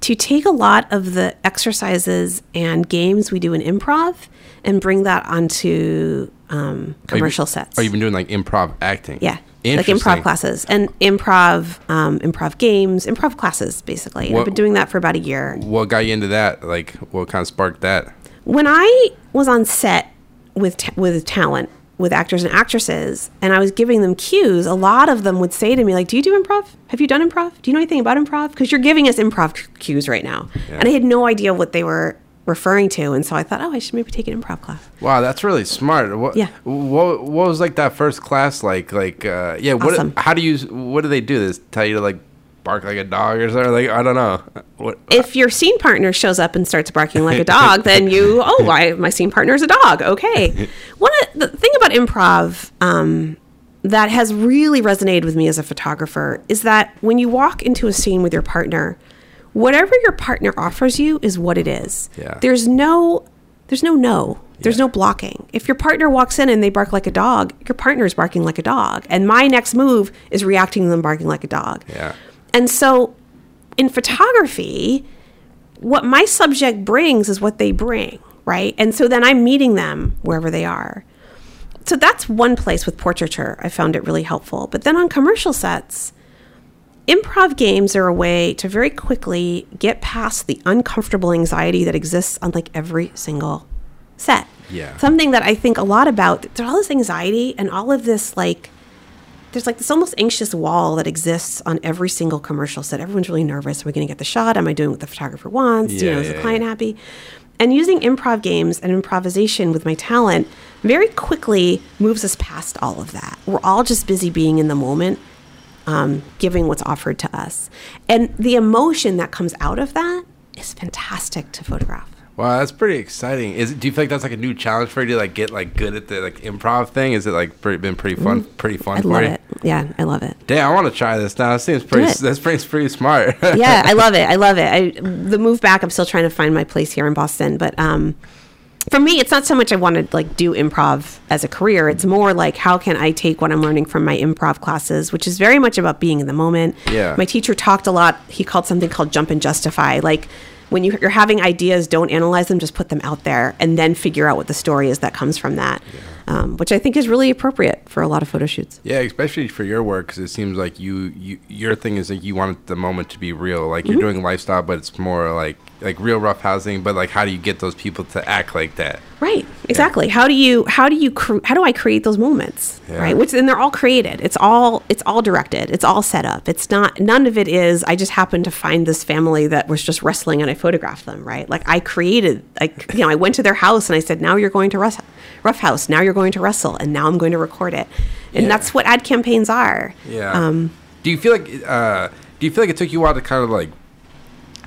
to take a lot of the exercises and games we do in improv and bring that onto um, commercial sets. Oh, you've been doing like improv acting. yeah, like improv classes and improv um, improv games, improv classes. Basically, I've been doing that for about a year. What got you into that? Like, what kind of sparked that? when I was on set with ta- with talent, with actors and actresses, and I was giving them cues, a lot of them would say to me like, "Do you do improv? Have you done improv? Do you know anything about improv? Because you're giving us improv cues right now." And I had no idea what they were referring to, and so I thought, "Oh, I should maybe take an improv class." Wow, that's really smart. What, Yeah. What, what was like that first class like? Like, uh, yeah. What? Awesome. How do you? What do they do? This tell you to like bark like a dog or something? Like, I don't know. What? If your scene partner shows up and starts barking like a dog, then you, oh, I, my scene partner is a dog. Okay. One of the thing about improv um, that has really resonated with me as a photographer is that when you walk into a scene with your partner, whatever your partner offers you is what it is. Yeah. There's no, there's no no. There's Yeah. no blocking. If your partner walks in and they bark like a dog, your partner is barking like a dog, and my next move is reacting to them barking like a dog. Yeah. And so in photography, what my subject brings is what they bring, right? And so then I'm meeting them wherever they are. So that's one place with portraiture. I found it really helpful. But then on commercial sets, improv games are a way to very quickly get past the uncomfortable anxiety that exists on like every single set. Yeah. Something that I think a lot about. There's all this anxiety and all of this like there's like this almost anxious wall that exists on every single commercial set. Everyone's really nervous. Are we going to get the shot? Am I doing what the photographer wants? you know, is yeah, the client yeah. happy? And using improv games and improvisation with my talent very quickly moves us past all of that. We're all just busy being in the moment, um, giving what's offered to us. And the emotion that comes out of that is fantastic to photograph. Wow, that's pretty exciting. Is it, do you feel like that's like a new challenge for you to like get like good at the like improv thing? Is it like pretty, been pretty fun? Pretty fun I for love you? it. Yeah, I love it. Damn, I want to try this now. It seems pretty. it. That seems pretty smart. yeah, I love it. I love it. I, the move back, I'm still trying to find my place here in Boston, but um, for me, it's not so much I want to like do improv as a career. It's more like how can I take what I'm learning from my improv classes, which is very much about being in the moment. Yeah. My teacher talked a lot. He called something called jump and justify. Like when you, you're having ideas, don't analyze them, just put them out there, and then figure out what the story is that comes from that. Um, which I think is really appropriate for a lot of photo shoots. Yeah, especially for your work, because it seems like you, you, your thing is like you want the moment to be real. Like you're doing lifestyle, but it's more like like real rough housing. But like, how do you get those people to act like that? Right. Exactly. How do you how do you cre- how do I create those moments? Yeah. Right. Which and they're all created. It's all it's all directed. It's all set up. It's not none of it is I just happened to find this family that was just wrestling and I photographed them, right? Like I created like you know, I went to their house and I said, "Now you're going to Russ- Rough House. Now you're going to wrestle and now I'm going to record it." And Yeah. that's what ad campaigns are. Yeah. Um do you feel like uh, do you feel like it took you a while to kind of like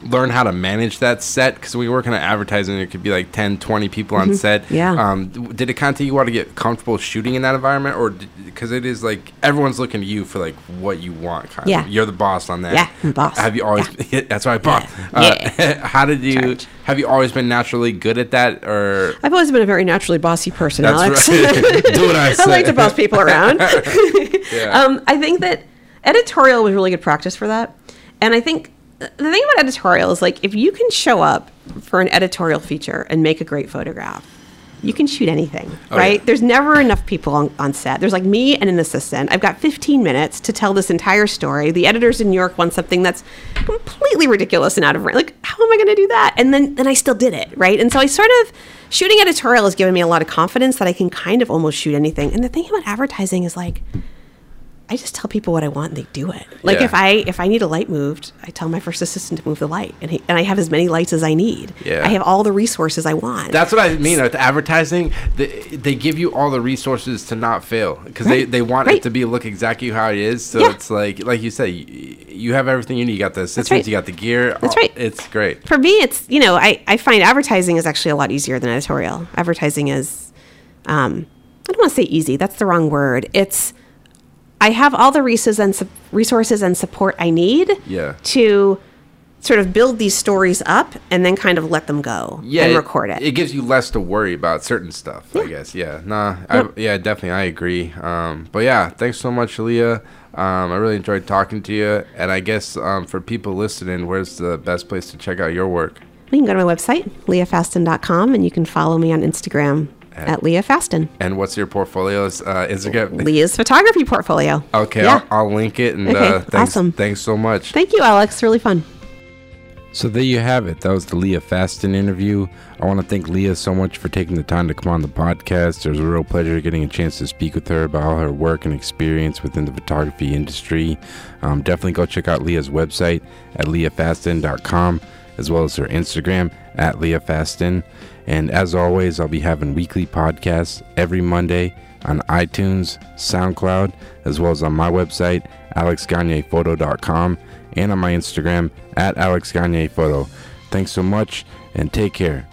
learn how to manage that set? Because we work in advertising, it could be like 10, 20 people on set. Mm-hmm. Yeah. Um, did it kind of take you while to get comfortable shooting in that environment, or because it is like everyone's looking to you for like what you want? Kind Yeah. Of. You're the boss on that. Yeah, boss. Have you always? that's right, boss. Yeah. Uh, how did you? Charge. Have you always been naturally good at that, or? I've always been a very naturally bossy person, That's Alex. right. Do what I say. I like to boss people around. Yeah. um, I think that editorial was really good practice for that. And I think the thing about editorial is like if you can show up for an editorial feature and make a great photograph, you can shoot anything, Oh, right? yeah. There's never enough people on, on set. There's like me and an assistant. I've got 15 minutes to tell this entire story. The editors in New York want something that's completely ridiculous and out of range. Like, how am I going to do that? And then, then I still did it, right? And so I sort of shooting editorial has given me a lot of confidence that I can kind of almost shoot anything. And the thing about advertising is like, I just tell people what I want and they do it. Like Yeah. if I if I need a light moved, I tell my first assistant to move the light, and he, and I have as many lights as I need. Yeah. I have all the resources I want. That's what I mean with advertising. They, they give you all the resources to not fail because they, Right. they want it to be look exactly how it is. So Yeah. it's like like you say, you, you have everything you need. You got the assistants, right. you got the gear. That's Oh, right. It's great. For me, it's you know I I find advertising is actually a lot easier than editorial. Advertising is, um, I don't want to say easy. That's the wrong word. It's I have all the resources and sup- resources and support I need. Yeah. To sort of build these stories up and then kind of let them go Yeah, and record it. It gives you less to worry about certain stuff. I guess. Yeah. Nah. I, yeah. Definitely. I agree. Um. But yeah. Thanks so much, Leah. Um. I really enjoyed talking to you. And I guess um for people listening, where's the best place to check out your work? You can go to my website, leahfasten.com, and you can follow me on Instagram at Leah Fasten. And what's your portfolio's uh, Instagram? Leah's photography portfolio. Okay, Yeah. I'll, I'll link it. And Okay, uh, thanks, awesome. thanks so much. Thank you, Alex. Really fun. So there you have it. That was the Leah Fasten interview. I want to thank Leah so much for taking the time to come on the podcast. It was a real pleasure getting a chance to speak with her about all her work and experience within the photography industry. Um, definitely go check out Leah's website at leahfasten.com as well as her Instagram at leahfasten. And as always, I'll be having weekly podcasts every Monday on iTunes, SoundCloud, as well as on my website, alexgagnephoto.com, and on my Instagram at alexgagnephoto. Thanks so much and take care.